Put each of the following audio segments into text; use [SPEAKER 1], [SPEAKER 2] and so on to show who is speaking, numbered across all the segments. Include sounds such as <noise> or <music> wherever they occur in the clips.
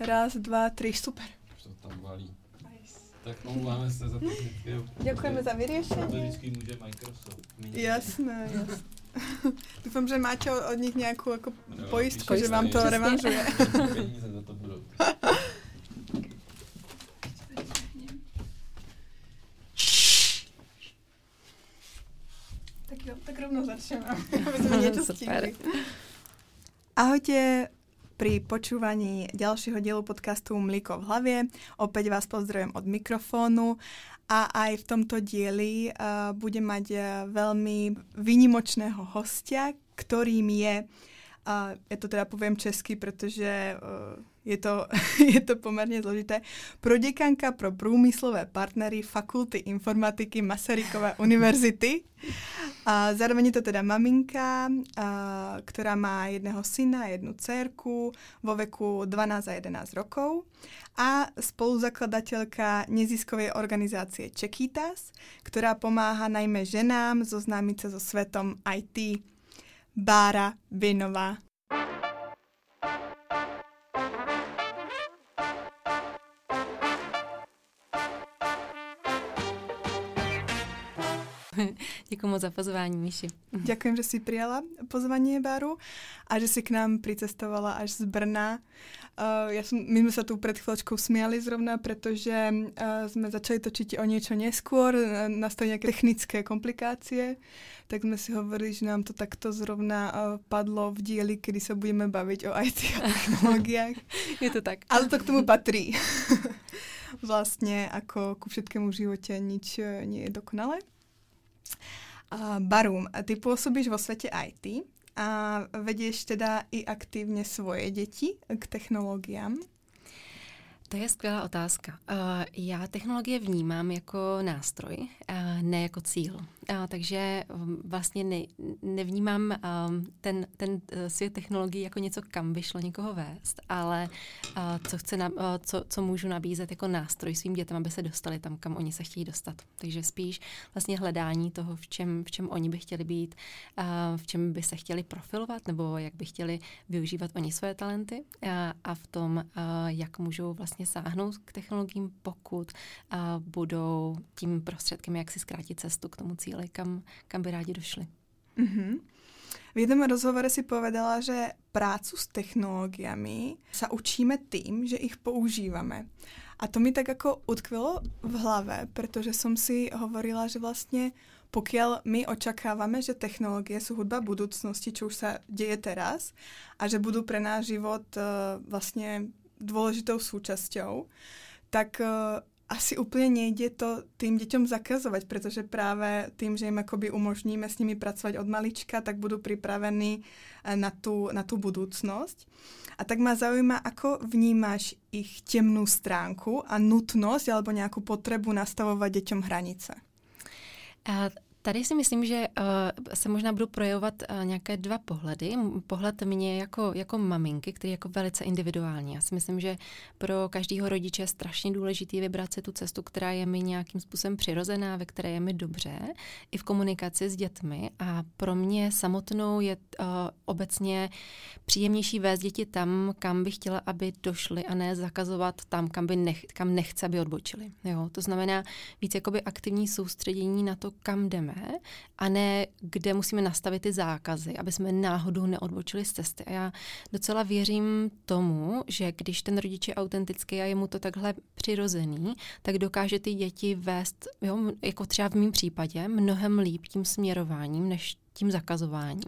[SPEAKER 1] Raz, dva, tři, super.
[SPEAKER 2] Už to tam valí. Tak omlouváme se za technické
[SPEAKER 1] Děkujeme za vyřešení.
[SPEAKER 2] Vždycky může Microsoft. My-
[SPEAKER 1] Jasné, jasné. <laughs> Doufám, že máte od nich nějakou jako
[SPEAKER 2] No,
[SPEAKER 1] pojistku, že vám to revanžuje. <laughs> <laughs>
[SPEAKER 2] Peníze za to budou.
[SPEAKER 1] Tak jo, tak rovnou začneme. Ahojte pri počúvaní ďalšieho dielu podcastu Mlíko v hlavě. Opäť vás pozdravujem od mikrofónu a aj v tomto dieli uh, budem mať uh, veľmi výnimočného hostia, ktorým je, uh, ja to teda poviem česky, pretože uh, je to, <laughs> je to pomerne zložité, prodekanka pro průmyslové partnery Fakulty informatiky Masarykové univerzity. A zároveň je to teda maminka, a, ktorá má jedného syna jednu dcerku vo veku 12 a 11 rokov a spoluzakladateľka neziskovej organizácie Čekýtas, ktorá pomáha najmä ženám zoznámiť sa so svetom IT. Bára Vinová. <laughs>
[SPEAKER 3] Děkuji moc za pozvání, Míši.
[SPEAKER 1] Ďakujem, že si prijala pozvanie Báru a že si k nám pricestovala až z Brna. Uh, ja som, my sme sa tu pred chvíľočkou smiali zrovna, pretože uh, sme začali točiť o niečo neskôr, uh, nastali nejaké technické komplikácie, tak sme si hovorili, že nám to takto zrovna uh, padlo v dieli, kedy sa budeme baviť o IT a technológiách. <laughs>
[SPEAKER 3] Je to tak.
[SPEAKER 1] Ale to k tomu patrí. <laughs> vlastne ako ku všetkému v živote nič eh, nie je dokonalé. Barum, ty pôsobíš vo svete IT a vedieš teda i aktívne svoje deti k technológiám.
[SPEAKER 3] To je skvělá otázka. Já technologie vnímám jako nástroj, ne jako cíl. Uh, takže um, vlastně ne, nevnímám um, ten, ten uh, svět technologií jako něco, kam by šlo někoho vést, ale uh, co, chce na, uh, co, co můžu nabízet jako nástroj svým dětem, aby se dostali tam, kam oni se chtějí dostat. Takže spíš vlastně hledání toho, v čem, v čem oni by chtěli být, uh, v čem by se chtěli profilovat, nebo jak by chtěli využívat oni své talenty uh, a v tom, uh, jak můžou vlastně sáhnout k technologiím, pokud uh, budou tím prostředkem, jak si zkrátit cestu k tomu cíli, kam, kam by rádi došli.
[SPEAKER 1] Mm-hmm. V jednom rozhovore si povedala, že prácu s technológiami sa učíme tým, že ich používame. A to mi tak ako utkvilo v hlave, pretože som si hovorila, že vlastne pokiaľ my očakávame, že technológie sú hudba budúcnosti, čo už sa deje teraz, a že budú pre náš život uh, vlastne dôležitou súčasťou, tak uh, asi úplně nejde to tým děťom zakazovat, protože právě tým, že jim akoby umožníme s nimi pracovat od malička, tak budou připraveni na tu, na tu budoucnost. A tak má zaujíma, ako vnímáš ich temnú stránku a nutnosť alebo nejakú potrebu nastavovať deťom hranice?
[SPEAKER 3] A Tady si myslím, že uh, se možná budou projevovat uh, nějaké dva pohledy. Pohled mě jako, jako maminky, který je jako velice individuální. Já si myslím, že pro každého rodiče je strašně důležitý vybrat si tu cestu, která je mi nějakým způsobem přirozená, ve které je mi dobře, i v komunikaci s dětmi. A pro mě samotnou je uh, obecně příjemnější vést děti tam, kam bych chtěla, aby došly a ne zakazovat tam, kam, by nech, kam nechce, aby odbočili. Jo? To znamená víc jakoby aktivní soustředění na to, kam jdeme, a ne kde musíme nastavit ty zákazy, aby jsme náhodou neodbočili z cesty. A já docela věřím tomu, že když ten rodič je autentický a je mu to takhle přirozený, tak dokáže ty děti vést, jo, jako třeba v mém případě, mnohem líp tím směrováním, než tím zakazováním.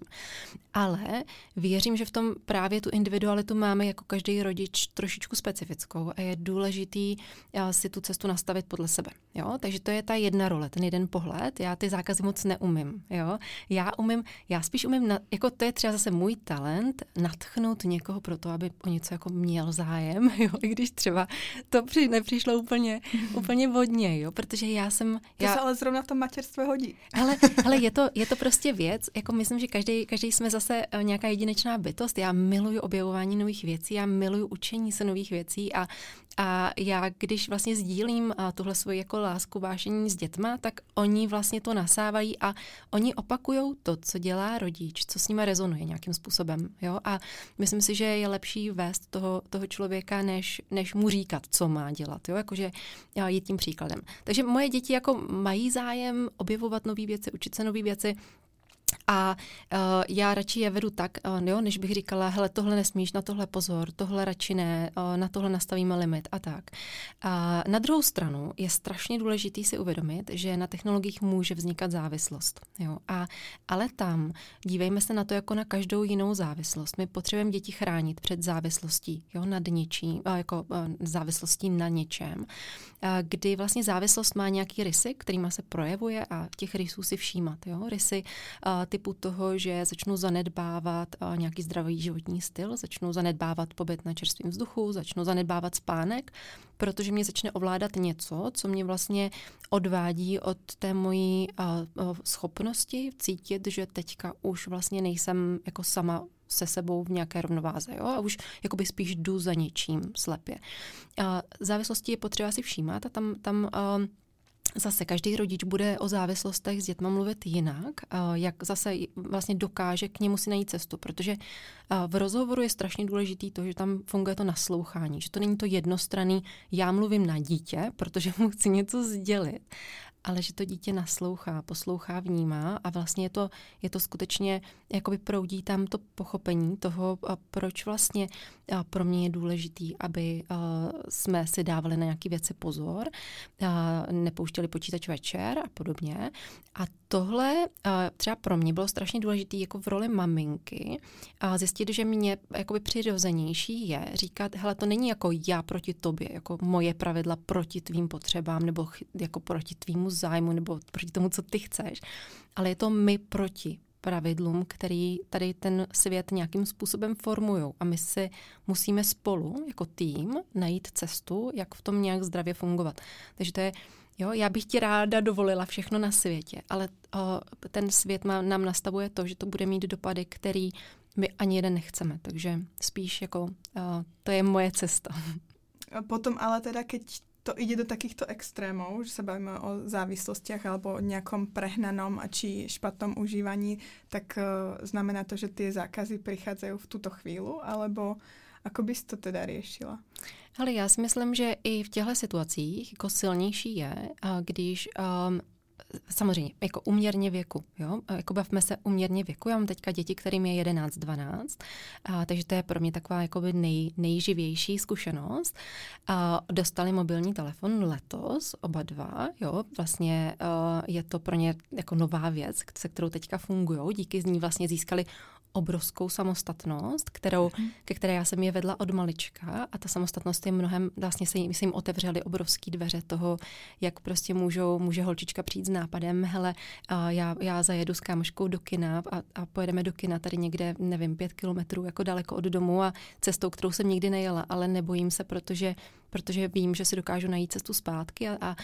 [SPEAKER 3] Ale věřím, že v tom právě tu individualitu máme jako každý rodič trošičku specifickou a je důležitý uh, si tu cestu nastavit podle sebe. Jo? Takže to je ta jedna role, ten jeden pohled. Já ty zákazy moc neumím. Jo? Já umím, já spíš umím, na, jako to je třeba zase můj talent, natchnout někoho pro to, aby o něco jako měl zájem, <laughs> jo? i když třeba to při, nepřišlo úplně, <laughs> úplně vodně, jo? protože já jsem...
[SPEAKER 1] To
[SPEAKER 3] já,
[SPEAKER 1] se ale zrovna v tom hodí.
[SPEAKER 3] ale, ale je, to, je to prostě věc, věc, jako myslím, že každý, každý jsme zase eh, nějaká jedinečná bytost. Já miluju objevování nových věcí, já miluju učení se nových věcí a a já, když vlastně sdílím tuhle svoji jako lásku vášení s dětma, tak oni vlastně to nasávají a oni opakují to, co dělá rodič, co s nimi rezonuje nějakým způsobem. Jo? A myslím si, že je lepší vést toho, toho člověka, než, než mu říkat, co má dělat. Jo? Jakože je tím příkladem. Takže moje děti jako mají zájem objevovat nové věci, učit se nové věci, a uh, já radši je vedu tak, uh, jo, než bych říkala, hele, tohle nesmíš, na tohle pozor, tohle radši ne, uh, na tohle nastavíme limit a tak. Uh, na druhou stranu je strašně důležitý si uvědomit, že na technologiích může vznikat závislost. Jo, a, ale tam dívejme se na to jako na každou jinou závislost. My potřebujeme děti chránit před závislostí, jo, nad něčím, uh, jako uh, závislostí na něčem, uh, kdy vlastně závislost má nějaký rysy, kterýma se projevuje a těch rysů si všímat. Jo, rysy uh, typu toho, že začnu zanedbávat nějaký zdravý životní styl, začnu zanedbávat pobyt na čerstvém vzduchu, začnu zanedbávat spánek, protože mě začne ovládat něco, co mě vlastně odvádí od té mojí schopnosti cítit, že teďka už vlastně nejsem jako sama se sebou v nějaké rovnováze. Jo? A už jakoby spíš jdu za něčím slepě. A závislosti je potřeba si všímat a tam, tam uh, Zase každý rodič bude o závislostech s dětma mluvit jinak, jak zase vlastně dokáže k němu si najít cestu, protože v rozhovoru je strašně důležitý to, že tam funguje to naslouchání, že to není to jednostranný, já mluvím na dítě, protože <laughs> mu chci něco sdělit, ale že to dítě naslouchá, poslouchá, vnímá a vlastně je to, je to skutečně, jakoby proudí tam to pochopení toho, proč vlastně pro mě je důležitý, aby jsme si dávali na nějaké věci pozor, nepouštěli počítač večer a podobně. A tohle třeba pro mě bylo strašně důležité jako v roli maminky zjistit, že mě jakoby přirozenější je říkat, hele, to není jako já proti tobě, jako moje pravidla proti tvým potřebám nebo jako proti tvýmu zájmu nebo proti tomu, co ty chceš, ale je to my proti pravidlům, který tady ten svět nějakým způsobem formují. A my si musíme spolu, jako tým, najít cestu, jak v tom nějak zdravě fungovat. Takže to je, jo, já bych ti ráda dovolila všechno na světě, ale o, ten svět má, nám nastavuje to, že to bude mít dopady, který my ani jeden nechceme. Takže spíš jako o, to je moje cesta.
[SPEAKER 1] A potom ale teda, keď to ide do takýchto extrémov, že sa bavíme o závislostiach alebo o nejakom prehnanom a či špatnom užívaní, tak uh, znamená to, že tie zákazy prichádzajú v tuto chvíľu, alebo ako bys to teda riešila?
[SPEAKER 3] Ale já si myslím, že i v těchto situacích jako silnější je, když um, samozřejmě, jako uměrně věku, jo, jako bavme se uměrně věku, já mám teďka děti, kterým je 11, 12, a, takže to je pro mě taková jakoby nej, nejživější zkušenost. A, dostali mobilní telefon letos, oba dva, jo, vlastně a, je to pro ně jako nová věc, se kterou teďka fungují, díky z ní vlastně získali obrovskou samostatnost, kterou, mm. ke které já jsem je vedla od malička a ta samostatnost je mnohem, vlastně se jim, se jim otevřely obrovské dveře toho, jak prostě můžou, může holčička přijít s nápadem, hele, a já, já zajedu s kámoškou do kina a, a pojedeme do kina tady někde, nevím, pět kilometrů jako daleko od domu a cestou, kterou jsem nikdy nejela, ale nebojím se, protože protože vím, že si dokážu najít cestu zpátky a, a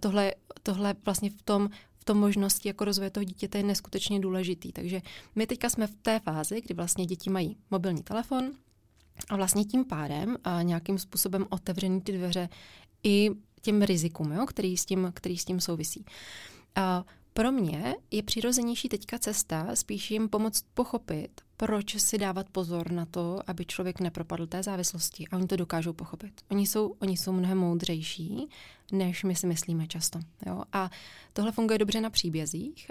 [SPEAKER 3] tohle, tohle vlastně v tom tom možnosti jako rozvoje toho dítěte je neskutečně důležitý. Takže my teďka jsme v té fázi, kdy vlastně děti mají mobilní telefon a vlastně tím pádem a nějakým způsobem otevřený ty dveře i těm rizikům, jo, který, s tím, který s tím souvisí. A pro mě je přirozenější teďka cesta spíš jim pomoct pochopit, proč si dávat pozor na to, aby člověk nepropadl té závislosti. A oni to dokážou pochopit. Oni jsou, oni jsou mnohem moudřejší, než my si myslíme často. Jo? A tohle funguje dobře na příbězích,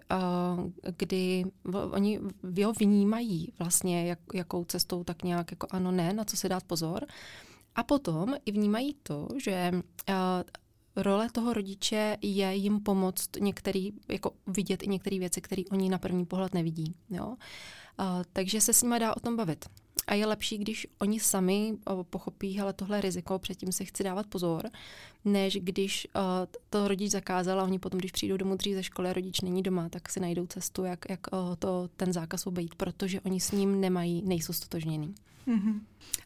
[SPEAKER 3] kdy oni jo, vnímají vlastně, jak, jakou cestou tak nějak jako ano, ne, na co si dát pozor. A potom i vnímají to, že role toho rodiče je jim pomoct některý, jako vidět i některé věci, které oni na první pohled nevidí. Jo? A, takže se s nimi dá o tom bavit. A je lepší, když oni sami o, pochopí, hele, tohle riziko, předtím si chci dávat pozor, než když o, to rodič zakázal a oni potom, když přijdou domů dřív ze školy a rodič není doma, tak si najdou cestu, jak, jak o, to, ten zákaz obejít, protože oni s ním nemají, nejsou stotožněný.
[SPEAKER 1] Mm-hmm.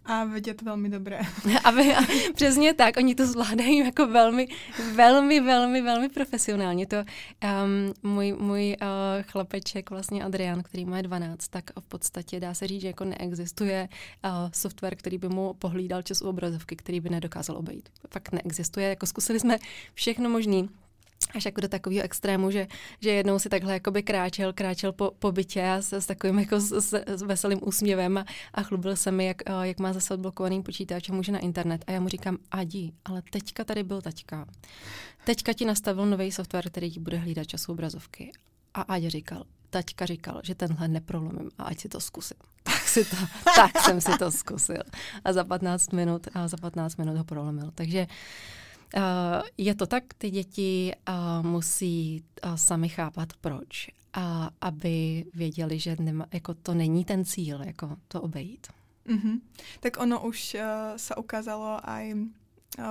[SPEAKER 1] A vidět velmi dobré. <laughs>
[SPEAKER 3] A, vy, a přesně tak, oni to zvládají jako velmi, velmi, velmi, velmi profesionálně. To um, můj, můj uh, chlapeček, vlastně Adrian, který má 12, tak v podstatě dá se říct, že jako neexistuje uh, software, který by mu pohlídal čas u obrazovky, který by nedokázal obejít. Fakt neexistuje, jako zkusili jsme všechno možné až jako do takového extrému, že, že jednou si takhle jakoby kráčel, kráčel po, po bytě a s, s takovým jako s, s, s veselým úsměvem a, a chlubil se mi, jak, jak má zase odblokovaný počítač a může na internet. A já mu říkám, Adi, ale teďka tady byl taťka. Teďka ti nastavil nový software, který ti bude hlídat času obrazovky. A Adi říkal, taťka říkal, že tenhle neprolomím a ať si to zkusím. <laughs> Tak, si to, tak jsem si to zkusil. A za 15 minut, a za 15 minut ho prolomil. Takže Uh, je to tak, ty děti uh, musí uh, sami chápat proč, a aby věděli, že nema, jako to není ten cíl, jako to obejít.
[SPEAKER 1] Mm-hmm. Tak ono už uh, se ukázalo aj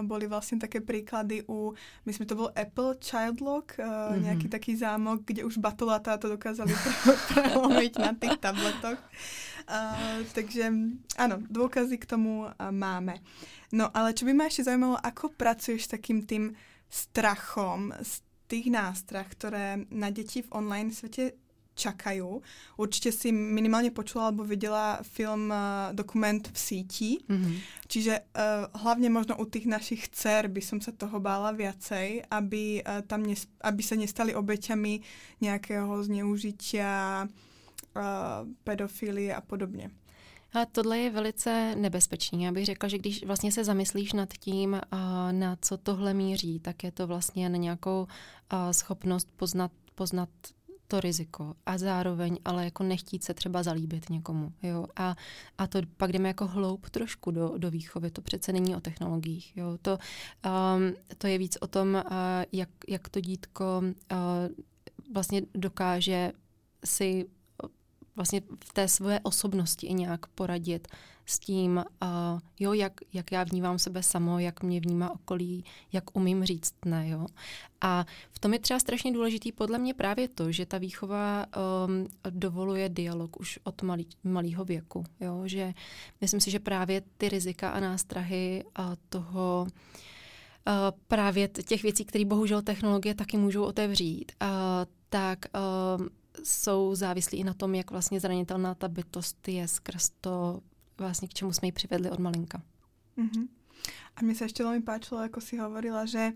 [SPEAKER 1] boli vlastne také príklady u, myslím, to bol Apple Child Lock, uh, mm-hmm. nejaký taký zámok, kde už batolatá to dokázali <laughs> prelomiť na tých tabletoch. Uh, takže áno, dôkazy k tomu uh, máme. No ale čo by ma ešte zaujímalo, ako pracuješ s takým tým strachom z tých nástrah, ktoré na deti v online svete čakajú. Určite si minimálne počula alebo videla film uh, dokument v síti. Mm-hmm. Čiže uh, hlavne možno u tých našich dcer by som sa toho bála viacej, aby, uh, tam nes- aby sa nestali obeťami nejakého zneužitia, uh, pedofílie a podobně.
[SPEAKER 3] Ale tohle je velice nebezpečný. Já bych řekla, že když vlastně se zamyslíš nad tím, na co tohle míří, tak je to vlastně na nějakou schopnost poznat, poznat to riziko a zároveň ale jako nechtít se třeba zalíbit někomu. Jo? A, a to pak jdeme jako hloub trošku do, do výchovy. To přece není o technologiích. Jo? To, um, to je víc o tom, uh, jak, jak to dítko uh, vlastně dokáže si vlastně v té své osobnosti i nějak poradit s tím, uh, jo, jak, jak já vnímám sebe samo, jak mě vnímá okolí, jak umím říct ne, jo. A v tom je třeba strašně důležitý podle mě právě to, že ta výchova um, dovoluje dialog už od malého věku, jo, že myslím si, že právě ty rizika a nástrahy a toho Uh, právě těch věcí, které bohužel technologie taky můžou otevřít, uh, tak uh, jsou závislí i na tom, jak vlastně zranitelná ta bytost je skrz to, vlastně k čemu jsme ji přivedli od malinka.
[SPEAKER 1] Mm-hmm. A mně se ještě velmi páčilo, jako si hovorila, že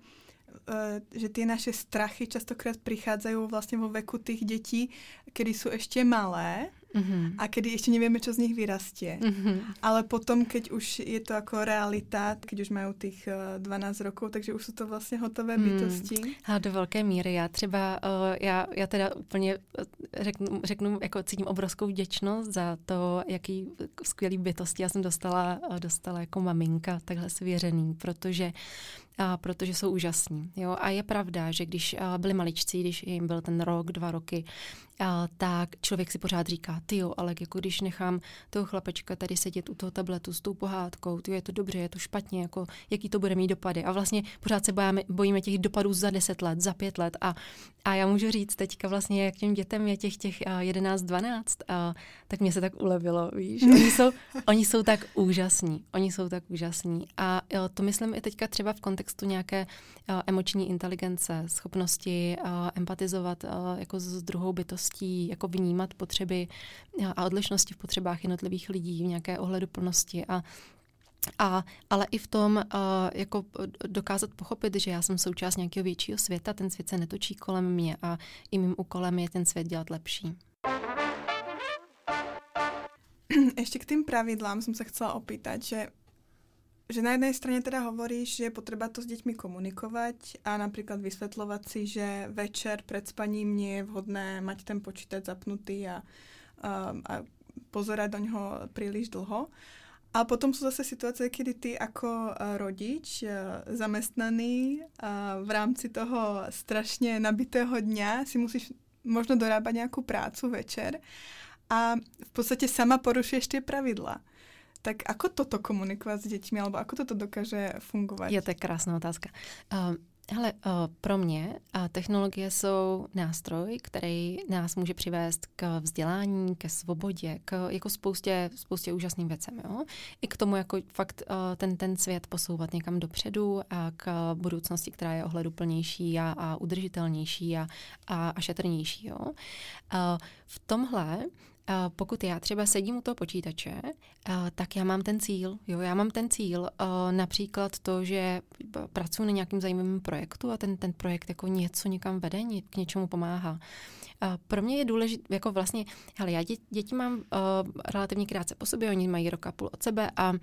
[SPEAKER 1] uh, že ty naše strachy častokrát přichází vlastně vo veku těch dětí, kdy jsou ještě malé Mm-hmm. A kedy ešte nevieme, čo z nich vyrastie. Mm-hmm. Ale potom, keď už je to ako realita, keď už majú tých 12 eh, rokov, takže už sú to vlastně hotové mm. bytosti.
[SPEAKER 3] A do velké míry. Já třeba, uh, já, já teda úplně eh, řeknu, řeknu, jako cítím obrovskou vděčnost za to, jaký skvělý bytosti já jsem dostala, dostala jako maminka, takhle svěřený, protože a protože jsou úžasní. Jo? A je pravda, že když byli maličcí, když jim byl ten rok, dva roky, a, tak člověk si pořád říká, ty jo, ale jako když nechám toho chlapečka tady sedět u toho tabletu s tou pohádkou, ty je to dobře, je to špatně, jako jaký to bude mít dopady. A vlastně pořád se bojíme, bojíme těch dopadů za deset let, za pět let. A, a já můžu říct teďka vlastně, jak těm dětem je těch, těch 11, 12, a, tak mě se tak ulevilo, víš. Oni jsou, oni jsou tak úžasní, oni jsou tak úžasní. A jo, to myslím i teďka třeba v kontextu nějaké a, emoční inteligence, schopnosti a, empatizovat a, jako s druhou bytostí schopností jako vnímat potřeby a odlišnosti v potřebách jednotlivých lidí, v nějaké ohleduplnosti a a, ale i v tom uh, jako dokázat pochopit, že já jsem součást nějakého většího světa, ten svět se netočí kolem mě a i mým úkolem je ten svět dělat lepší.
[SPEAKER 1] Ještě k tým pravidlám jsem se chcela opýtať, že že na jednej strane teda hovoríš, že je potreba to s deťmi komunikovať a napríklad vysvetľovať si, že večer pred spaním nie je vhodné mať ten počítač zapnutý a, a, a pozerať do něho príliš dlho. A potom sú zase situácie, kedy ty ako rodič, zamestnaný v rámci toho strašne nabitého dňa si musíš možno dorábať nejakú prácu večer a v podstate sama porušuješ tie pravidla. Tak ako toto komunikovat s dětmi, alebo ako toto dokáže fungovat?
[SPEAKER 3] Je to krásná otázka. Uh, Hele, uh, pro mě technologie jsou nástroj, který nás může přivést k vzdělání, ke svobodě, k jako spoustě, spoustě úžasným věcem. Jo? I k tomu jako fakt uh, ten, ten svět posouvat někam dopředu a k budoucnosti, která je ohleduplnější a, a udržitelnější a, a, a šetrnější. Jo? Uh, v tomhle pokud já třeba sedím u toho počítače, tak já mám ten cíl. Jo, já mám ten cíl, například to, že pracuji na nějakým zajímavém projektu a ten, ten projekt jako něco někam vede, k něčemu pomáhá. Pro mě je důležité, jako vlastně, hele, já děti, děti mám uh, relativně krátce po sobě, oni mají rok a půl od sebe a uh,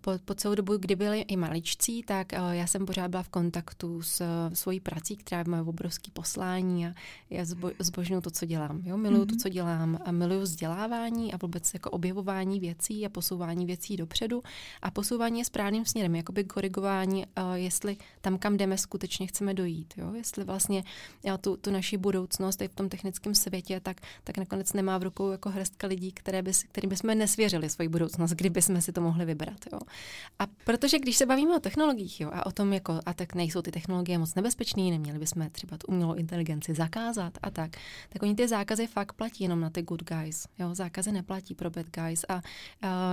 [SPEAKER 3] po, po celou dobu, kdy byli i maličcí, tak uh, já jsem pořád byla v kontaktu s uh, svojí prací, která má obrovský poslání a já zbo, zbožňuju to, co dělám. Jo? Miluju mm-hmm. to, mhm. co dělám a miluju vzdělávání a vůbec jako objevování věcí a posouvání věcí dopředu a posouvání je správným směrem, jakoby korigování, uh, jestli tam, kam jdeme, skutečně chceme dojít. Jo? Jestli vlastně já tu, tu naši budoucnost v tom technickém světě, tak, tak nakonec nemá v rukou jako hrstka lidí, které by, kterým bychom nesvěřili svoji budoucnost, kdyby jsme si to mohli vybrat. Jo. A protože když se bavíme o technologiích jo, a o tom, jako, a tak nejsou ty technologie moc nebezpečné, neměli bychom třeba tu umělou inteligenci zakázat a tak, tak oni ty zákazy fakt platí jenom na ty good guys. Jo. Zákazy neplatí pro bad guys a uh,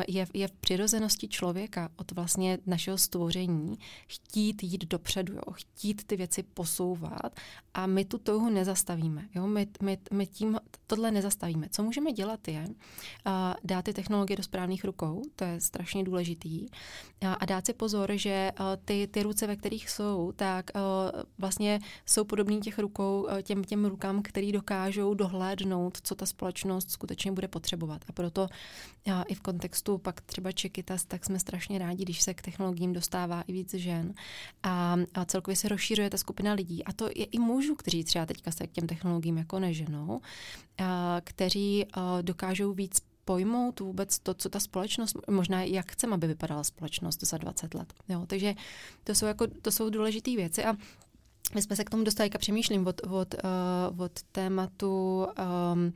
[SPEAKER 3] je, je v přirozenosti člověka od vlastně našeho stvoření chtít jít dopředu, jo, chtít ty věci posouvat a my tu touhu nezastavíme. Jo my, my, my tím tohle nezastavíme. Co můžeme dělat je uh, dát ty technologie do správných rukou, to je strašně důležitý, uh, a dát si pozor, že uh, ty, ty ruce, ve kterých jsou, tak uh, vlastně jsou podobný těch rukou, těm, těm rukám, který dokážou dohlédnout, co ta společnost skutečně bude potřebovat. A proto uh, i v kontextu pak třeba Čekytas, tak jsme strašně rádi, když se k technologiím dostává i víc žen a, a celkově se rozšířuje ta skupina lidí. A to je i mužů, kteří třeba teďka se k těm technologiím jako neženou, kteří dokážou víc pojmout vůbec to, co ta společnost, možná jak chceme, aby vypadala společnost za 20 let. Jo, takže to jsou, jako, to jsou důležité věci a my jsme se k tomu dostali, jak přemýšlím od, od, uh, od tématu, um,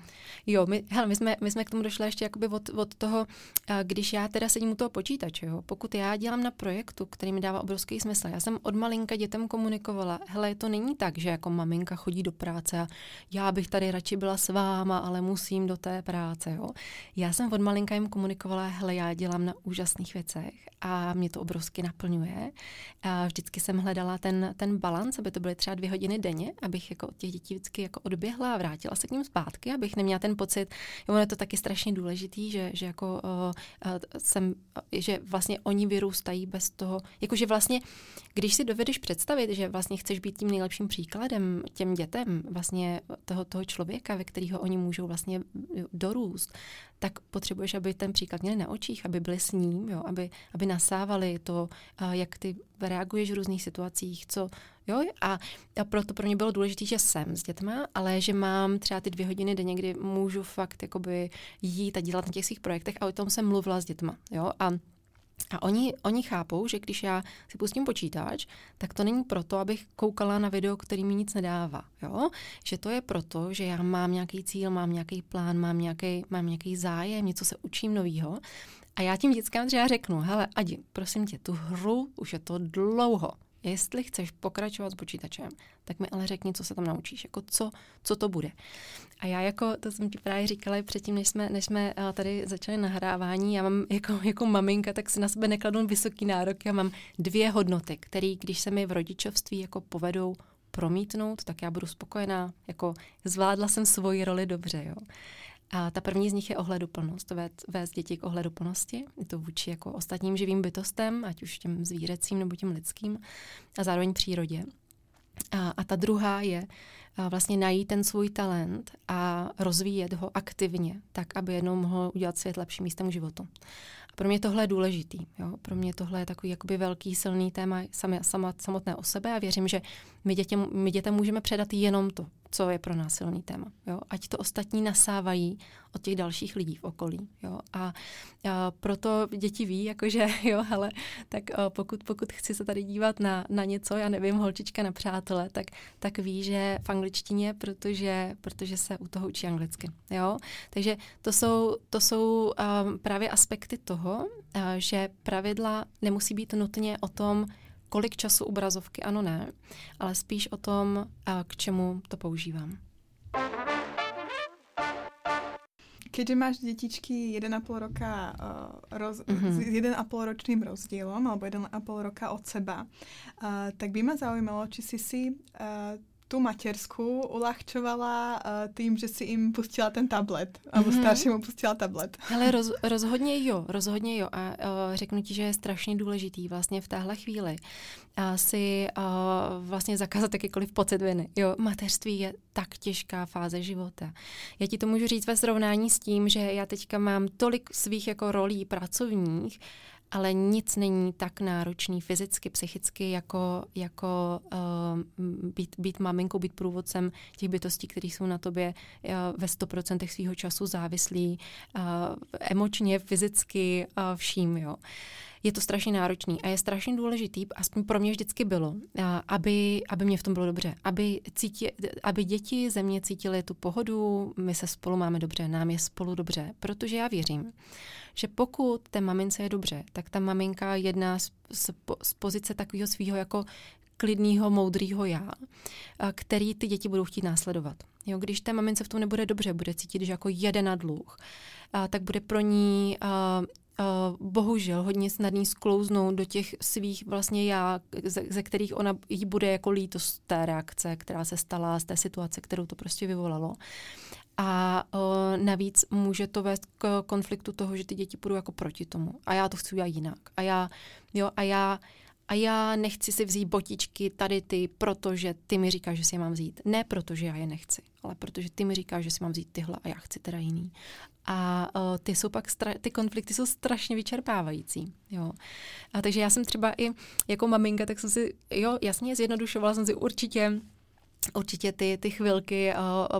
[SPEAKER 3] jo, my, hele, my, jsme, my jsme k tomu došli ještě jakoby od, od toho, uh, když já teda sedím u toho počítače, jo, pokud já dělám na projektu, který mi dává obrovský smysl, já jsem od malinka dětem komunikovala, hele, to není tak, že jako maminka chodí do práce a já bych tady radši byla s váma, ale musím do té práce, jo. Já jsem od malinka jim komunikovala, hele, já dělám na úžasných věcech a mě to obrovsky naplňuje. A vždycky jsem hledala ten, ten balans, aby to byly třeba dvě hodiny denně, abych jako od těch dětí vždycky jako odběhla a vrátila se k ním zpátky, abych neměla ten pocit, jo, je to taky strašně důležitý, že, že jako uh, jsem, že vlastně oni vyrůstají bez toho, jakože vlastně, když si dovedeš představit, že vlastně chceš být tím nejlepším příkladem těm dětem, vlastně toho, toho člověka, ve kterého oni můžou vlastně dorůst, tak potřebuješ, aby ten příklad měli na očích, aby byli s ním, jo, aby, aby nasávali to, jak ty reaguješ v různých situacích, co, jo, a, a proto pro mě bylo důležité, že jsem s dětma, ale že mám třeba ty dvě hodiny denně, kdy můžu fakt jakoby jít a dělat na těch svých projektech a o tom jsem mluvila s dětma, jo, a a oni, oni chápou, že když já si pustím počítač, tak to není proto, abych koukala na video, který mi nic nedává. Jo? Že to je proto, že já mám nějaký cíl, mám nějaký plán, mám nějaký, mám nějaký zájem, něco se učím novýho. A já tím dětskám třeba řeknu, hele, Adi, prosím tě, tu hru už je to dlouho. Jestli chceš pokračovat s počítačem, tak mi ale řekni, co se tam naučíš, jako co, co to bude. A já jako, to jsem ti právě říkala předtím, než jsme, než jsme eh, tady začali nahrávání, já mám <laughs> jako, jako maminka, tak si na sebe nekladu vysoký nárok, já mám dvě hodnoty, které, když se mi v rodičovství jako povedou promítnout, tak já budu spokojená, jako zvládla jsem svoji roli dobře, jo. A ta první z nich je ohleduplnost, vést, děti k ohleduplnosti. Je to vůči jako ostatním živým bytostem, ať už těm zvířecím nebo těm lidským, a zároveň přírodě. A, a ta druhá je a vlastně najít ten svůj talent a rozvíjet ho aktivně, tak, aby jednou mohl udělat svět lepším místem k životu. A pro mě tohle je důležitý. Jo? Pro mě tohle je takový jakoby velký, silný téma sami, sama, samotné o sebe a věřím, že my dětem, my dětem můžeme předat jenom to, co je pro nás silný téma. Jo? Ať to ostatní nasávají od těch dalších lidí v okolí. Jo? A, a proto děti ví, jakože, <laughs> jo, hele, tak pokud, pokud chci se tady dívat na, na něco, já nevím, holčička na přátele, tak, tak ví, že v angličtině, protože, protože se u toho učí anglicky. Jo? Takže to jsou, to jsou um, právě aspekty toho, uh, že pravidla nemusí být nutně o tom, kolik času obrazovky, ano ne, ale spíš o tom, k čemu to používám.
[SPEAKER 1] Keďže máš detičky 1,5 roka uh, roz, mm-hmm. s 1,5 ročným rozdílem, alebo 1,5 roka od seba, uh, tak by ma zaujímalo, či si si uh, tu matersku ulahčovala uh, tím, že si jim pustila ten tablet, alebo mm-hmm. staršímu pustila tablet. <laughs>
[SPEAKER 3] Ale roz, rozhodně jo, rozhodně jo. A uh, řeknu ti, že je strašně důležitý vlastně v téhle chvíli uh, si uh, vlastně zakázat jakýkoliv pocit viny. Jo, mateřství je tak těžká fáze života. Já ti to můžu říct ve srovnání s tím, že já teďka mám tolik svých jako rolí pracovních, ale nic není tak náročný fyzicky, psychicky, jako, jako uh, být, být maminkou, být průvodcem těch bytostí, které jsou na tobě uh, ve 100% svého času závislí, uh, emočně, fyzicky, uh, vším. Jo. Je to strašně náročný a je strašně důležitý, aspoň pro mě vždycky bylo, aby, aby mě v tom bylo dobře, aby, cítí, aby děti ze mě cítily tu pohodu, my se spolu máme dobře, nám je spolu dobře, protože já věřím, že pokud té mamince je dobře, tak ta maminka jedná z, z, z pozice takového svého jako klidného, moudrého já, který ty děti budou chtít následovat. Jo, když té mamince v tom nebude dobře, bude cítit, že jako jede na dluh, tak bude pro ní Uh, bohužel hodně snadný sklouznout do těch svých vlastně já, ze, ze kterých ona jí bude jako lítost té reakce, která se stala, z té situace, kterou to prostě vyvolalo. A uh, navíc může to vést k konfliktu toho, že ty děti půjdou jako proti tomu. A já to chci udělat jinak. A já, jo, a já, a já nechci si vzít botičky tady ty, protože ty mi říkáš, že si je mám vzít. Ne protože já je nechci, ale protože ty mi říkáš, že si mám vzít tyhle a já chci teda jiný. A uh, ty jsou pak, stra- ty konflikty jsou strašně vyčerpávající. Jo. A takže já jsem třeba i jako maminka, tak jsem si, jo, jasně zjednodušovala jsem si určitě určitě ty, ty chvilky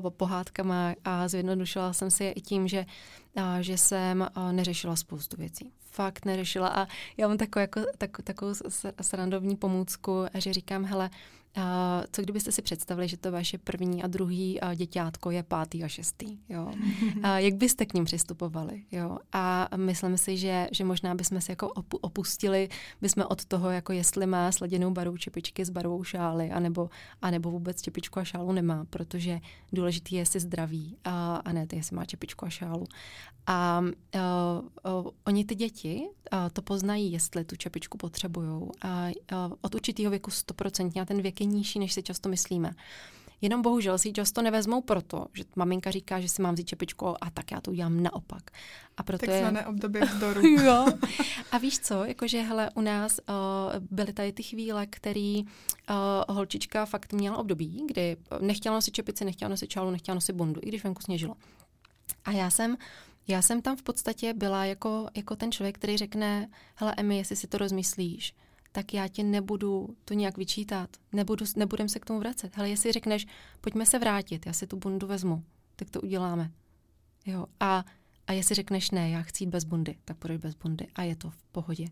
[SPEAKER 3] uh, pohádkama a zjednodušila jsem si je i tím, že, uh, že jsem uh, neřešila spoustu věcí. Fakt neřešila a já mám takovou, jako, tak, takovou srandovní pomůcku, že říkám, hele, Uh, co kdybyste si představili, že to vaše první a druhý uh, děťátko je pátý a šestý, jo? Uh, <laughs> jak byste k ním přistupovali, jo? A myslím si, že, že možná bychom se jako opu- opustili, bychom od toho, jako jestli má sleděnou barvou čepičky s barvou šály, anebo, anebo vůbec čepičku a šálu nemá, protože důležitý je, jestli zdraví a, a ne, jestli má čepičku a šálu. A uh, uh, oni ty děti to poznají, jestli tu čepičku potřebují. A uh, od určitého věku stoprocentně a ten věk je nižší, než si často myslíme. Jenom bohužel si často nevezmou proto, že maminka říká, že si mám vzít čepičku a tak já to udělám naopak.
[SPEAKER 1] A proto Takzvané je... období <laughs> vzdoru.
[SPEAKER 3] jo. <laughs> A víš co, jakože hele, u nás uh, byly tady ty chvíle, který uh, holčička fakt měla období, kdy nechtěla nosit čepici, nechtěla nosit čálu, nechtěla nosit bundu, i když venku sněžilo. A já jsem já jsem tam v podstatě byla jako, jako ten člověk, který řekne, hele Emi, jestli si to rozmyslíš, tak já tě nebudu to nějak vyčítat, nebudu, nebudem se k tomu vracet. Hele, jestli řekneš, pojďme se vrátit, já si tu bundu vezmu, tak to uděláme. Jo, a a jestli řekneš ne, já chci jít bez bundy, tak půjdeš bez bundy a je to v pohodě.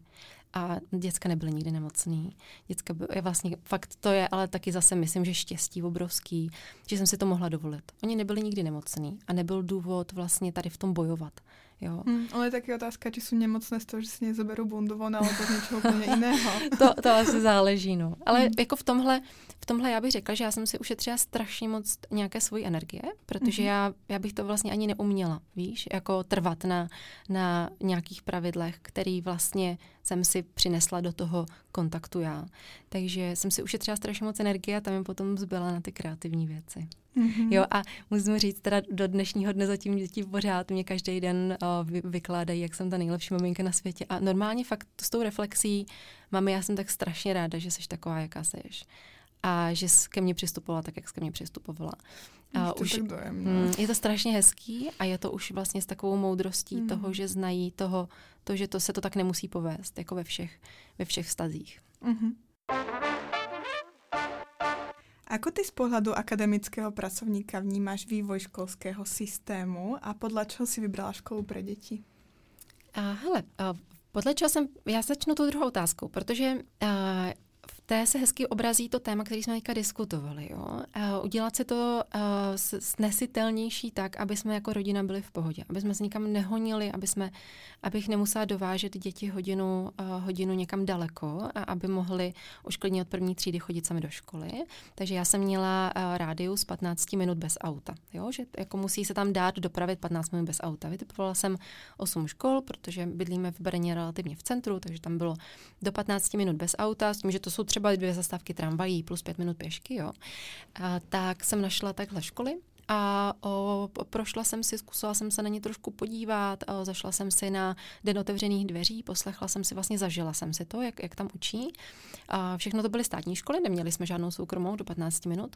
[SPEAKER 3] A děcka nebyly nikdy nemocný. Děcka by, je vlastně, fakt to je, ale taky zase myslím, že štěstí obrovský, že jsem si to mohla dovolit. Oni nebyli nikdy nemocný a nebyl důvod vlastně tady v tom bojovat. Jo.
[SPEAKER 1] Hmm, ale je taky otázka, či jsou nemocné z toho, že si nezoberou bundu von, alebo z něčeho úplně <laughs> jiného.
[SPEAKER 3] to, to asi záleží, no. Ale hmm. jako v tomhle, v tomhle já bych řekla, že já jsem si ušetřila strašně moc nějaké svoji energie, protože hmm. já, já bych to vlastně ani neuměla, víš, jako trvat na, na nějakých pravidlech, který vlastně jsem si přinesla do toho kontaktu já. Takže jsem si ušetřila strašně moc energie a tam mi potom zbyla na ty kreativní věci. Mm-hmm. Jo, a musím říct, teda do dnešního dne zatím děti pořád mě každý den uh, vy, vykládají, jak jsem ta nejlepší maminka na světě. A normálně fakt s tou reflexí, mami, já jsem tak strašně ráda, že jsi taková, jaká seš. A že ke mně přistupovala tak, jak ke mně přistupovala.
[SPEAKER 1] A už, tak dojem,
[SPEAKER 3] mm, je to strašně hezký a je to už vlastně s takovou moudrostí mm. toho, že znají toho, to, že to se to tak nemusí povést, jako ve všech, ve všech vztazích. Mm-hmm.
[SPEAKER 1] Ako ty z pohľadu akademického pracovníka vnímáš vývoj školského systému a podľa čeho si vybrala školu pre děti?
[SPEAKER 3] A hele, a podle čeho jsem, já začnu tu druhou otázkou, protože a, té se hezky obrazí to téma, který jsme teďka diskutovali. Jo? Udělat si to uh, snesitelnější tak, aby jsme jako rodina byli v pohodě, aby jsme se nikam nehonili, aby jsme, abych nemusela dovážet děti hodinu, uh, hodinu někam daleko a aby mohli už klidně od první třídy chodit sami do školy. Takže já jsem měla uh, rádius 15 minut bez auta. Jo? Že jako musí se tam dát dopravit 15 minut bez auta. Vytipovala jsem 8 škol, protože bydlíme v Brně relativně v centru, takže tam bylo do 15 minut bez auta, s tím, že to jsou třeba dvě zastávky tramvají plus pět minut pěšky, jo. A, tak jsem našla takhle školy a o, prošla jsem si, zkusila jsem se na ně trošku podívat, a zašla jsem si na Den otevřených dveří, poslechla jsem si, vlastně zažila jsem si to, jak, jak tam učí. A všechno to byly státní školy, neměli jsme žádnou soukromou do 15 minut.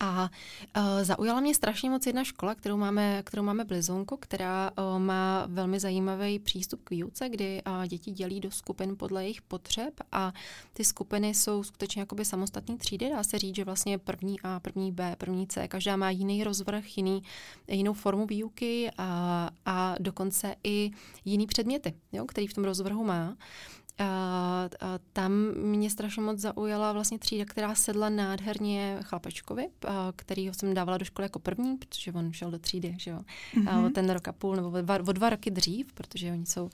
[SPEAKER 3] A uh, zaujala mě strašně moc jedna škola, kterou máme, kterou máme Blizonko, která uh, má velmi zajímavý přístup k výuce, kdy uh, děti dělí do skupin podle jejich potřeb a ty skupiny jsou skutečně jakoby samostatné třídy. Dá se říct, že vlastně první A, první B, první C, každá má jiný rozvrh, jiný, jinou formu výuky a, a dokonce i jiný předměty, jo, který v tom rozvrhu má. Tam mě strašně moc zaujala vlastně třída, která sedla nádherně chlapečkovi, kterýho jsem dávala do školy jako první, protože on šel do třídy, že jo, mm-hmm. o ten rok a půl, nebo o dva, o dva roky dřív, protože oni jsou,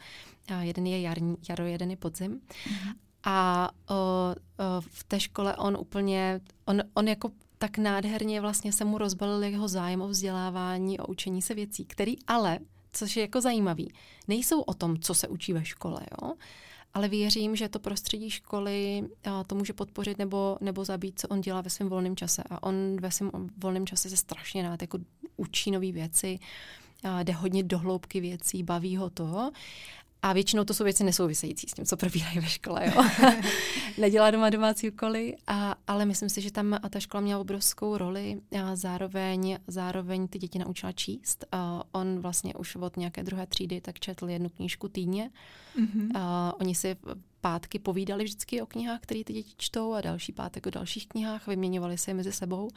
[SPEAKER 3] jeden je jarní, jaro, jeden je podzim. Mm-hmm. A o, o, v té škole on úplně, on, on jako tak nádherně vlastně se mu rozbalil jeho zájem o vzdělávání, o učení se věcí, který ale, což je jako zajímavý, nejsou o tom, co se učí ve škole, jo, ale věřím, že to prostředí školy to může podpořit nebo, nebo zabít, co on dělá ve svém volném čase. A on ve svém volném čase se strašně rád jako učí nové věci, jde hodně do hloubky věcí, baví ho to. A většinou to jsou věci nesouvisející s tím, co probíhají ve škole. Jo? <laughs> <laughs> Nedělá doma domácí úkoly, a, ale myslím si, že tam ta škola měla obrovskou roli a zároveň, zároveň ty děti naučila číst. A on vlastně už od nějaké druhé třídy tak četl jednu knížku týdně. Mm-hmm. A oni si pátky povídali vždycky o knihách, které ty děti čtou a další pátek o dalších knihách, vyměňovali se je mezi sebou.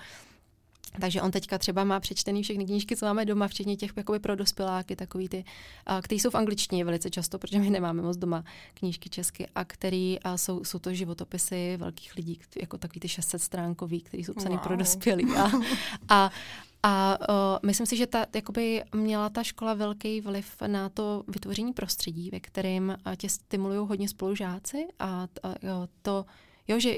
[SPEAKER 3] Takže on teďka třeba má přečtený všechny knížky, co máme doma, včetně těch jakoby pro dospěláky, takový ty, který jsou v angličtině velice často, protože my nemáme moc doma knížky česky, a který a jsou, jsou to životopisy velkých lidí, jako takový ty 600 stránkový, který jsou psaný wow. pro dospělí. A, a, a uh, myslím si, že ta, jakoby měla ta škola velký vliv na to vytvoření prostředí, ve kterém tě stimulují hodně spolužáci a, a jo, to, jo, že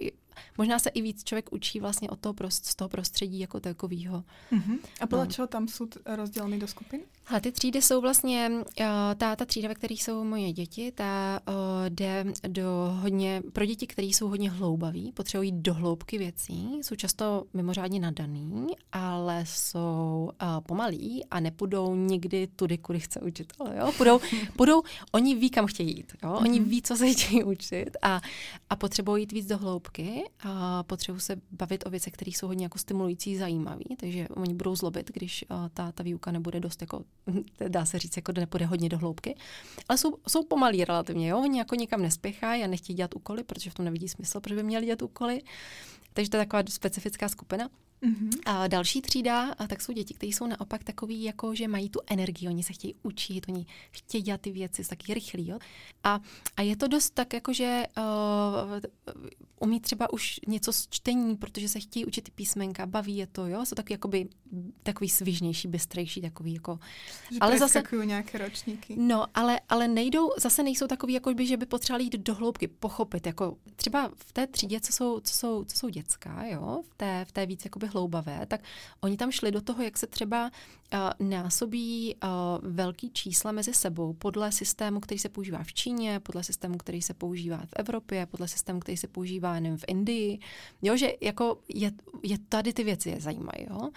[SPEAKER 3] možná se i víc člověk učí vlastně od toho prost, z toho prostředí jako takového.
[SPEAKER 1] Uh-huh. A podle no. čeho tam jsou rozděleny do skupin?
[SPEAKER 3] A ty třídy jsou vlastně, uh, ta, ta třída, ve které jsou moje děti, ta uh, jde do hodně, pro děti, které jsou hodně hloubaví, potřebují do hloubky věcí, jsou často mimořádně nadaný, ale jsou uh, pomalí a nepůjdou nikdy tudy, kudy chce učitel. Jo? Půjdou, <laughs> půjdou, oni ví, kam chtějí jít. Jo? Oni mhm. ví, co se chtějí učit a, a potřebují jít víc do hloubky a potřebují se bavit o věcech, které jsou hodně jako stimulující, zajímavé, takže oni budou zlobit, když ta, ta výuka nebude dost jako <laughs> dá se říct, jako nepůjde hodně do hloubky, ale jsou, jsou pomalí relativně, jo? oni jako nikam nespěchají a nechtějí dělat úkoly, protože v tom nevidí smysl, proč by měli dělat úkoly. Takže to je taková specifická skupina. Mm-hmm. A další třída, a tak jsou děti, které jsou naopak takový, jako že mají tu energii, oni se chtějí učit, oni chtějí dělat ty věci, jsou taky rychlí. Jo? A, a je to dost tak, jako že uh, umí třeba už něco z čtení, protože se chtějí učit ty písmenka, baví je to, jo? Jsou taky jakoby takový svižnější, bystrejší, takový jako...
[SPEAKER 1] Že ale zase nějaké ročníky.
[SPEAKER 3] No, ale, ale nejdou, zase nejsou takový, jako by, že by potřebovali jít do hloubky, pochopit, jako třeba v té třídě, co jsou, co jsou, co jsou dětská, jo? V té, v té víc jakoby hloubavé, tak oni tam šli do toho, jak se třeba uh, násobí uh, velký čísla mezi sebou podle systému, který se používá v Číně, podle systému, který se používá v Evropě, podle systému, který se používá nevím, v Indii. Jo, že jako je, je tady ty věci je zajímají, jo.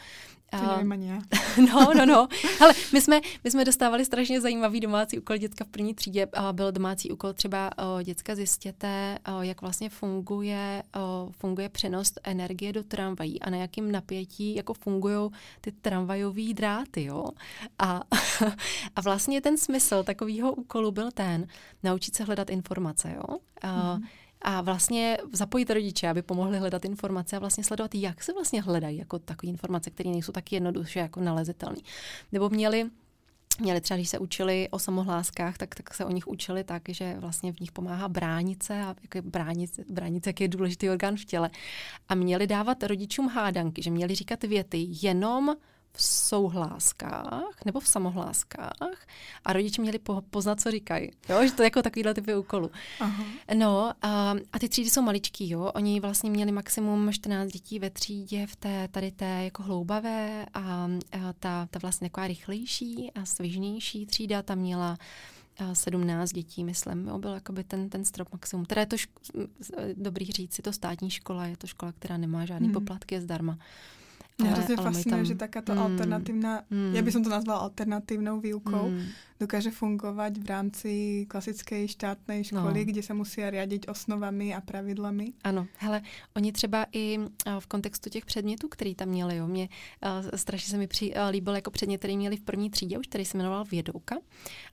[SPEAKER 1] To nevím ani já. <laughs>
[SPEAKER 3] No, no, no. Ale my jsme, my jsme dostávali strašně zajímavý domácí úkol dětka v první třídě. A byl domácí úkol třeba děcka zjistěte, jak vlastně funguje, funguje přenos energie do tramvají a na jakým napětí jako fungují ty tramvajové dráty. Jo? A, <laughs> a vlastně ten smysl takového úkolu byl ten, naučit se hledat informace. Jo? A, mm a vlastně zapojit rodiče, aby pomohli hledat informace a vlastně sledovat, jak se vlastně hledají jako takové informace, které nejsou tak jednoduše jako nalezitelné. Nebo měli Měli třeba, když se učili o samohláskách, tak, tak se o nich učili tak, že vlastně v nich pomáhá bránice a jak je bránice, bránice, jak je důležitý orgán v těle. A měli dávat rodičům hádanky, že měli říkat věty jenom v souhláskách nebo v samohláskách a rodiče měli po, poznat, co říkají. Jo? Že to je jako takovýhle typy úkolu. Aha. No a, a ty třídy jsou maličký, jo. Oni vlastně měli maximum 14 dětí ve třídě v té tady té jako hloubavé a, a ta, ta vlastně taková rychlejší a svižnější třída tam měla 17 dětí, myslím, jo, byl jakoby ten, ten strop maximum. Teda je to šk- dobrý říct, je to státní škola, je to škola, která nemá žádný hmm. poplatky, je zdarma.
[SPEAKER 1] Mňa hrozne fascinuje, tam... že takáto mm, alternatívna, mm, ja by som to nazvala alternatívnou výukou, mm. dokáže fungovať v rámci klasickej štátnej školy, no. kde sa musia riadiť osnovami a pravidlami.
[SPEAKER 3] Ano, hele, oni třeba i v kontextu těch předmětů, který tam měli, jo, mě uh, strašně se mi při, uh, líbil jako předmět, který měli v první třídě, už který se jmenoval Vědouka.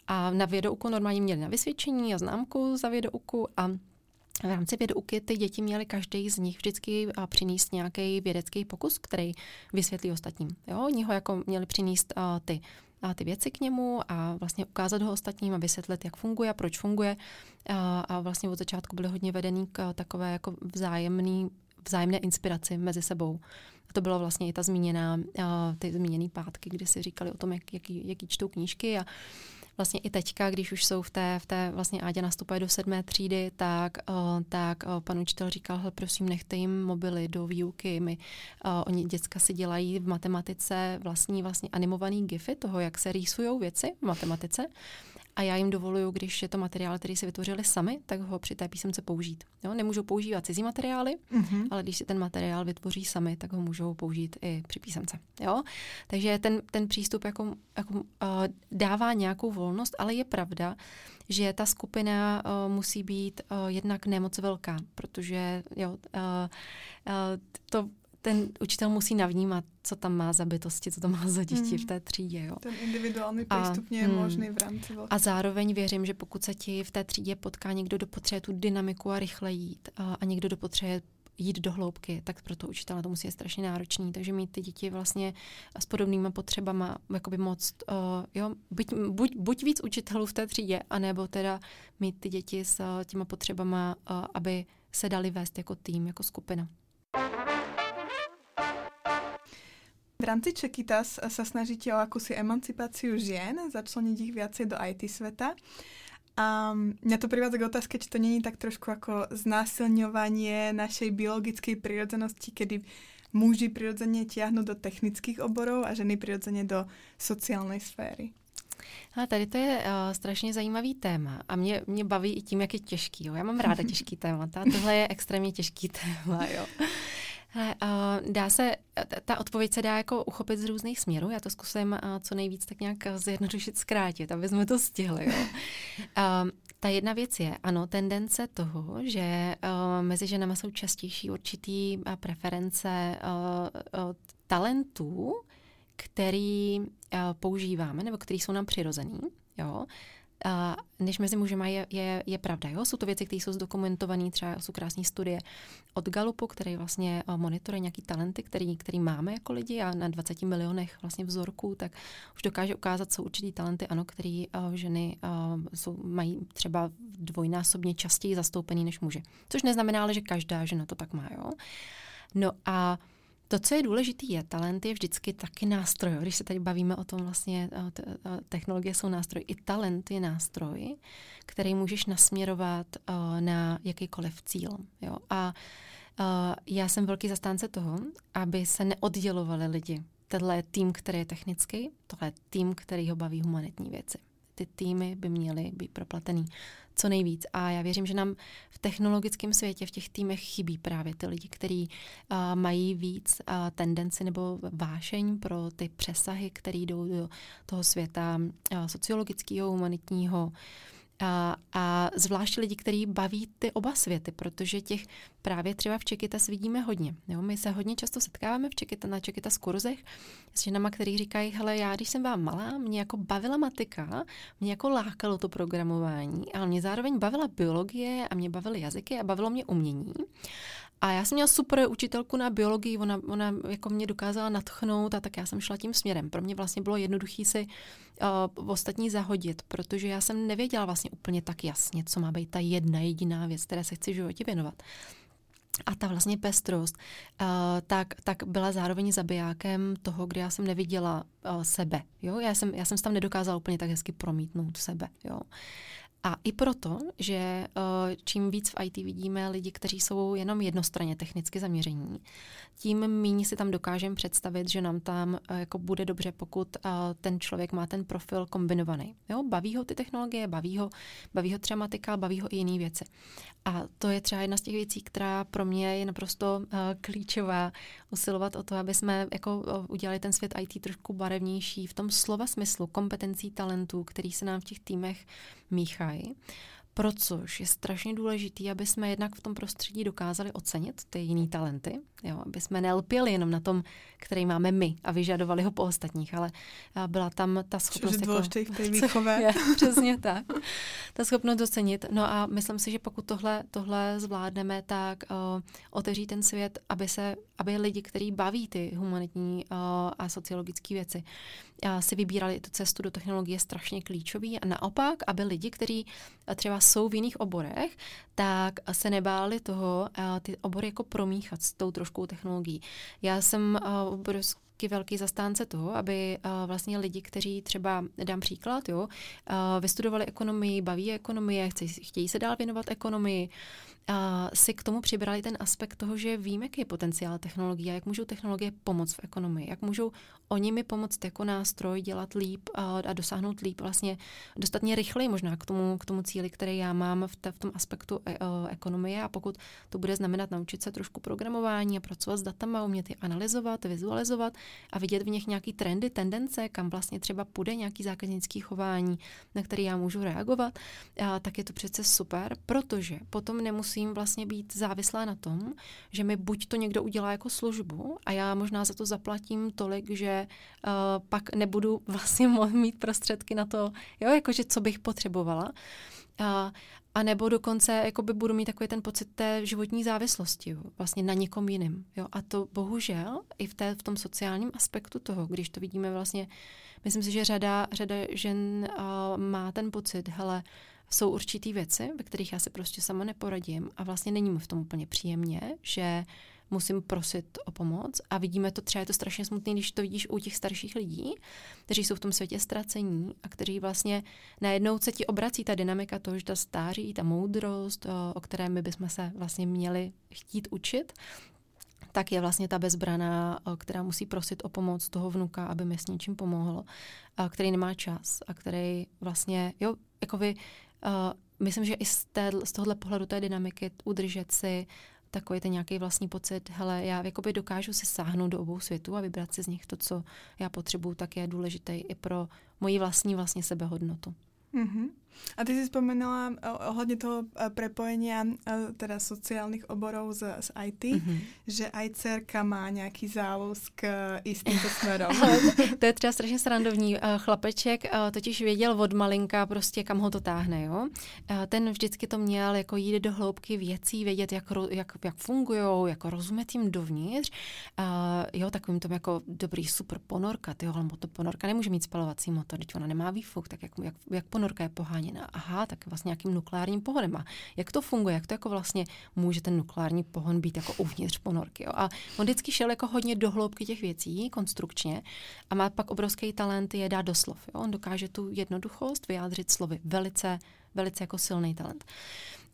[SPEAKER 3] A na Vědouku normálně měli na vysvědčení a známku za Vědouku a v rámci vědouky ty děti měly každý z nich vždycky přinést nějaký vědecký pokus, který vysvětlí ostatním. Jo? Oni ho jako měli přinést uh, ty a ty věci k němu a vlastně ukázat ho ostatním a vysvětlit, jak funguje a proč funguje. A, a vlastně od začátku byly hodně vedený k takové jako vzájemný, vzájemné inspiraci mezi sebou. A to bylo vlastně i ta zmíněná, ty zmíněné pátky, kdy si říkali o tom, jak, jaký, jaký čtou knížky a vlastně i teďka, když už jsou v té, v té vlastně Ádě nastupuje do sedmé třídy, tak, uh, tak uh, pan učitel říkal, hele, prosím, nechte jim mobily do výuky. My, uh, oni děcka si dělají v matematice vlastní vlastně animovaný gify toho, jak se rýsují věci v matematice. A já jim dovoluju, když je to materiál, který si vytvořili sami, tak ho při té písemce použít. Jo? Nemůžou používat cizí materiály, mm-hmm. ale když si ten materiál vytvoří sami, tak ho můžou použít i při písemce. Jo? Takže ten, ten přístup jako, jako, uh, dává nějakou volnost, ale je pravda, že ta skupina uh, musí být uh, jednak nemoc velká, protože jo, uh, uh, to ten učitel musí navnímat, co tam má za bytosti, co tam má za děti hmm. v té třídě. Jo.
[SPEAKER 1] Ten individuální přístup je hmm. možný v rámci
[SPEAKER 3] velké. A zároveň věřím, že pokud se ti v té třídě potká někdo, kdo potřebuje tu dynamiku a rychle jít a, a někdo, kdo potřebuje jít do hloubky, tak pro to učitele to musí být strašně náročný. Takže mít ty děti vlastně s podobnýma potřebama jakoby moc, uh, jo, buď, buď, buď víc učitelů v té třídě, anebo teda mít ty děti s uh, těma potřebama, uh, aby se dali vést jako tým, jako skupina.
[SPEAKER 1] V rámci Čekitas sa snažíte o akúsi emancipáciu žien, začleniť ich viacej do IT sveta. A mňa to privádza k otázke, či to není tak trošku ako znásilňovanie našej biologickej prírodzenosti, kedy muži prirodzene tiahnu do technických oborov a ženy prirodzene do sociálnej sféry.
[SPEAKER 3] A tady to je uh, strašně zajímavý téma a mě, mě baví i tím, jak je těžký. Jo. Já mám ráda těžký témata, tohle je extrémně těžký téma. Jo. Hele, uh, dá se, ta odpověď se dá jako uchopit z různých směrů. Já to zkusím uh, co nejvíc tak nějak zjednodušit, zkrátit, aby jsme to stihli. Jo. <laughs> Uh, ta jedna věc je, ano, tendence toho, že uh, mezi ženama jsou častější určitý uh, preference uh, uh, talentů, který uh, používáme nebo který jsou nám přirozený. Jo než mezi mužemi je, je, je pravda. Jo? Jsou to věci, které jsou zdokumentované, třeba jsou krásné studie od Galupu, který vlastně eh, monitoruje nějaký talenty, který, který máme jako lidi a na 20 milionech vlastně vzorků, tak už dokáže ukázat, jsou určitý talenty, ano, který uh, ženy uh, jsou, mají třeba dvojnásobně častěji zastoupený než muži. Což neznamená, ale, že každá žena to tak má. Jo? No a to, co je důležitý, je talent je vždycky taky nástroj. Když se tady bavíme o tom vlastně, technologie jsou nástroj, i talent je nástroj, který můžeš nasměrovat na jakýkoliv cíl. Jo? A já jsem velký zastánce toho, aby se neoddělovali lidi. Tenhle je tým, který je technický, tohle je tým, který ho baví humanitní věci. Ty týmy by měly být proplatený co nejvíc. A já věřím, že nám v technologickém světě, v těch týmech chybí právě ty lidi, kteří uh, mají víc uh, tendenci nebo vášeň pro ty přesahy, které jdou do toho světa uh, sociologického, humanitního, a, a zvláště lidi, kteří baví ty oba světy, protože těch právě třeba v Čekytas vidíme hodně. Jo? My se hodně často setkáváme v Čekyta, na Čekytas kurzech s ženama, který říkají, hele, já když jsem vám malá, mě jako bavila matika, mě jako lákalo to programování, ale mě zároveň bavila biologie a mě bavily jazyky a bavilo mě umění. A já jsem měla super učitelku na biologii, ona, ona jako mě dokázala natchnout a tak já jsem šla tím směrem. Pro mě vlastně bylo jednoduchý si uh, ostatní zahodit, protože já jsem nevěděla vlastně úplně tak jasně, co má být ta jedna jediná věc, které se chci v životě věnovat. A ta vlastně pestrost, uh, tak, tak byla zároveň zabijákem toho, kdy já jsem neviděla uh, sebe. Jo? Já, jsem, já jsem tam nedokázala úplně tak hezky promítnout sebe. Jo? A i proto, že eh, čím víc v IT vidíme lidi, kteří jsou jenom jednostranně technicky zaměření, tím méně si tam dokážeme představit, že nám tam eh, jako bude dobře, pokud eh, ten člověk má ten profil kombinovaný. Jo? Baví ho ty technologie, baví ho, baví ho třeba matika, baví ho i jiné věci. A to je třeba jedna z těch věcí, která pro mě je naprosto klíčová, usilovat o to, aby jsme jako udělali ten svět IT trošku barevnější v tom slova smyslu, kompetencí, talentů, který se nám v těch týmech míchají. Pro což je strašně důležité, aby jsme jednak v tom prostředí dokázali ocenit ty jiné talenty, jo, aby jsme nelpěli jenom na tom, který máme my a vyžadovali ho po ostatních, ale byla tam ta schopnost... Což
[SPEAKER 1] jako, <laughs> výchové.
[SPEAKER 3] Je, <laughs> přesně tak. Ta schopnost docenit. No a myslím si, že pokud tohle, tohle zvládneme, tak uh, otevří ten svět, aby se, aby lidi, kteří baví ty humanitní uh, a sociologické věci, uh, si vybírali tu cestu do technologie strašně klíčový a naopak, aby lidi, kteří třeba jsou v jiných oborech, tak se nebáli toho ty obory jako promíchat s tou trošku technologií. Já jsem obrovský velký zastánce toho, aby uh, vlastně lidi, kteří třeba, dám příklad, jo, uh, vystudovali ekonomii, baví ekonomie, chtějí, chtějí se dál věnovat ekonomii, uh, a si k tomu přibrali ten aspekt toho, že víme, jaký je potenciál technologií a jak můžou technologie pomoct v ekonomii, jak můžou oni mi pomoct jako nástroj dělat líp a, a dosáhnout líp, vlastně dostatně rychleji možná k tomu, k tomu cíli, který já mám v, te, v tom aspektu e, ekonomie. A pokud to bude znamenat naučit se trošku programování a pracovat s datama, umět je analyzovat, vizualizovat a vidět v nich nějaký trendy, tendence, kam vlastně třeba půjde nějaký zákaznický chování, na který já můžu reagovat, a, tak je to přece super, protože potom nemusí musím vlastně být závislá na tom, že mi buď to někdo udělá jako službu a já možná za to zaplatím tolik, že uh, pak nebudu <laughs> vlastně mít prostředky na to, jo, jakože co bych potřebovala. Uh, a nebo dokonce jakoby budu mít takový ten pocit té životní závislosti jo, vlastně na někom jiném. Jo. A to bohužel i v, té, v tom sociálním aspektu toho, když to vidíme vlastně, myslím si, že řada, řada žen uh, má ten pocit, hele, jsou určitý věci, ve kterých já se prostě sama neporadím a vlastně není mi v tom úplně příjemně, že musím prosit o pomoc a vidíme to, třeba je to strašně smutné, když to vidíš u těch starších lidí, kteří jsou v tom světě ztracení a kteří vlastně najednou se ti obrací ta dynamika toho, že ta stáří, ta moudrost, o, které my bychom se vlastně měli chtít učit, tak je vlastně ta bezbraná, která musí prosit o pomoc toho vnuka, aby mi s něčím pomohl, který nemá čas a který vlastně, jo, jako vy myslím, že i z, té, z tohohle pohledu té dynamiky udržet si takový ten nějaký vlastní pocit, hele, já jakoby dokážu si sáhnout do obou světů a vybrat si z nich to, co já potřebuju, tak je důležité i pro moji vlastní vlastně sebehodnotu.
[SPEAKER 1] Mm-hmm. A ty si spomenula ohledně toho eh, prepojenia eh, teda sociálních oborů z, z IT, mm-hmm. že aj dcerka má nějaký zálusk i s tímto <laughs> směrem.
[SPEAKER 3] to je třeba strašně srandovní. Eh, chlapeček totiž věděl od malinka prostě, kam ho to táhne. Jo? Ten vždycky to měl jako jít do hloubky věcí, vědět, jak, jak, jak fungují, jako rozumět jim dovnitř. Jo, takovým tom jako dobrý super ponorka. Ale to ponorka nemůže mít spalovací motor, když ona nemá výfuk, tak jak, jak, jak ponorka je pohání zraněna. Aha, tak vlastně nějakým nukleárním pohonem. A jak to funguje? Jak to jako vlastně může ten nukleární pohon být jako uvnitř ponorky? Jo? A on vždycky šel jako hodně do hloubky těch věcí, konstrukčně, a má pak obrovský talent je dát do slov. Jo? On dokáže tu jednoduchost vyjádřit slovy. Velice, velice jako silný talent.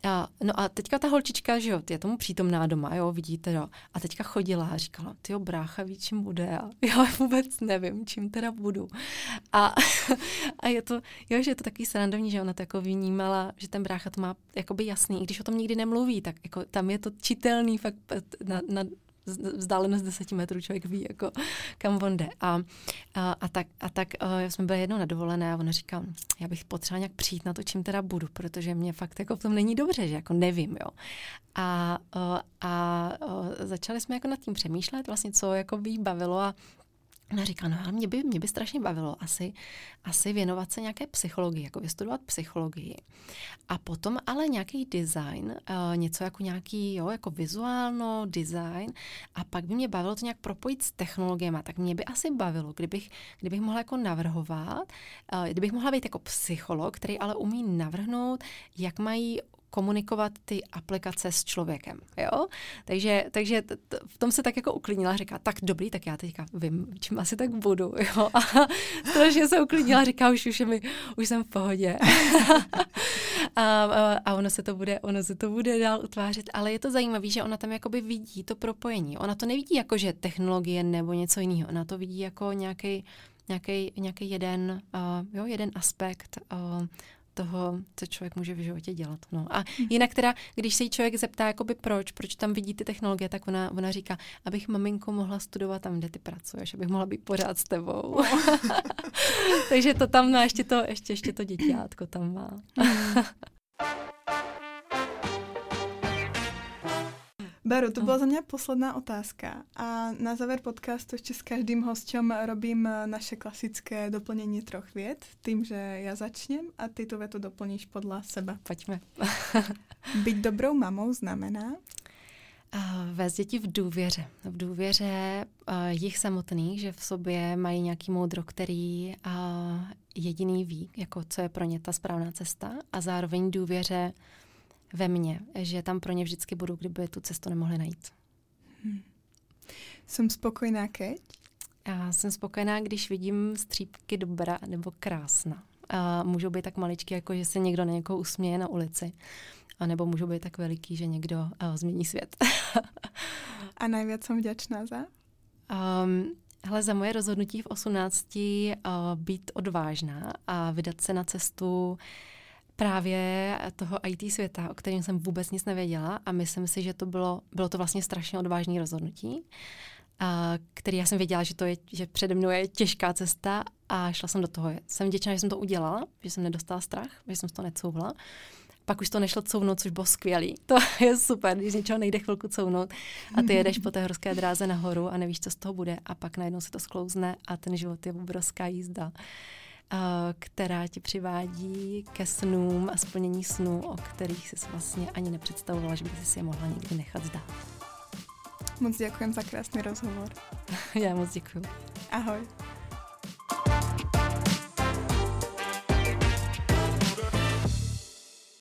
[SPEAKER 3] A, no a teďka ta holčička, že jo, je tomu přítomná doma, jo, vidíte, jo. A teďka chodila a říkala, ty jo, brácha ví, čím bude. A <laughs> já vůbec nevím, čím teda budu. A, <laughs> a je to, jo, že je to taky srandovní, že ona to jako vnímala, že ten brácha to má jakoby jasný, i když o tom nikdy nemluví, tak jako tam je to čitelný fakt na, na vzdálenost 10 metrů člověk ví, jako, kam on jde. A, a, a tak, a tak uh, jsme byli jednou na dovolené a ona říká, já bych potřeba nějak přijít na to, čím teda budu, protože mě fakt jako v tom není dobře, že jako nevím, jo. A, uh, a uh, začali jsme jako nad tím přemýšlet, vlastně co jako by jí bavilo a Ona říká, no ale mě by, mě by strašně bavilo asi, asi věnovat se nějaké psychologii, jako vystudovat psychologii. A potom ale nějaký design, uh, něco jako nějaký, jo, jako vizuálno, design. A pak by mě bavilo to nějak propojit s technologiemi. Tak mě by asi bavilo, kdybych, kdybych mohla jako navrhovat, uh, kdybych mohla být jako psycholog, který ale umí navrhnout, jak mají komunikovat ty aplikace s člověkem. Jo? Takže, takže t- t- v tom se tak jako uklidnila, říká, tak dobrý, tak já teďka vím, čím asi tak budu. <laughs> Jo? A strašně se uklidnila, říká, už, už, mi, už jsem v pohodě. <laughs> a, a, a ono se to bude, ono se to bude dál utvářet, ale je to zajímavé, že ona tam jakoby vidí to propojení. Ona to nevidí jako, že technologie nebo něco jiného. Ona to vidí jako nějaký nějaký, jeden, uh, jo, jeden aspekt uh, toho, co člověk může v životě dělat. No. A jinak teda, když se jí člověk zeptá, jakoby proč, proč tam vidí ty technologie, tak ona, ona říká, abych maminko mohla studovat tam, kde ty pracuješ, abych mohla být pořád s tebou. <laughs> Takže to tam má, ještě to, ještě, ještě to děťátko tam má.
[SPEAKER 1] Beru, to byla za mě posledná otázka. A na závěr podcastu ještě s každým hostem robím naše klasické doplnění troch vět, tím, že já začnem a ty tu větu doplníš podle sebe.
[SPEAKER 3] Pojďme. <laughs>
[SPEAKER 1] Být dobrou mamou znamená?
[SPEAKER 3] Vést děti v důvěře. V důvěře uh, jich samotných, že v sobě mají nějaký moudro, který uh, jediný ví, jako co je pro ně ta správná cesta a zároveň důvěře ve mně, že tam pro ně vždycky budu, kdyby tu cestu nemohli najít. Hmm.
[SPEAKER 1] Jsem spokojená keď?
[SPEAKER 3] Já jsem spokojená, když vidím střípky dobra nebo krásna. A můžou být tak maličky, jako že se někdo na někoho usměje na ulici. A nebo můžou být tak veliký, že někdo uh, změní svět.
[SPEAKER 1] A nejvíc jsem vděčná za?
[SPEAKER 3] Um, hele, za moje rozhodnutí v 18 uh, být odvážná a vydat se na cestu uh, právě toho IT světa, o kterém jsem vůbec nic nevěděla a myslím si, že to bylo, bylo to vlastně strašně odvážné rozhodnutí, a, který já jsem věděla, že, to je, že přede mnou je těžká cesta a šla jsem do toho. Jsem vděčná, že jsem to udělala, že jsem nedostala strach, že jsem to necouvla. Pak už to nešlo couvnout, což bylo skvělý. To <laughs> je super, když něčeho nejde chvilku couvnout a ty jedeš po té horské dráze nahoru a nevíš, co z toho bude a pak najednou se to sklouzne a ten život je obrovská jízda která tě přivádí ke snům a splnění snů, o kterých jsi vlastně ani nepředstavovala, že by si je mohla někdy nechat zdát.
[SPEAKER 1] Moc děkujem za krásný rozhovor. <laughs>
[SPEAKER 3] Já moc děkuji.
[SPEAKER 1] Ahoj.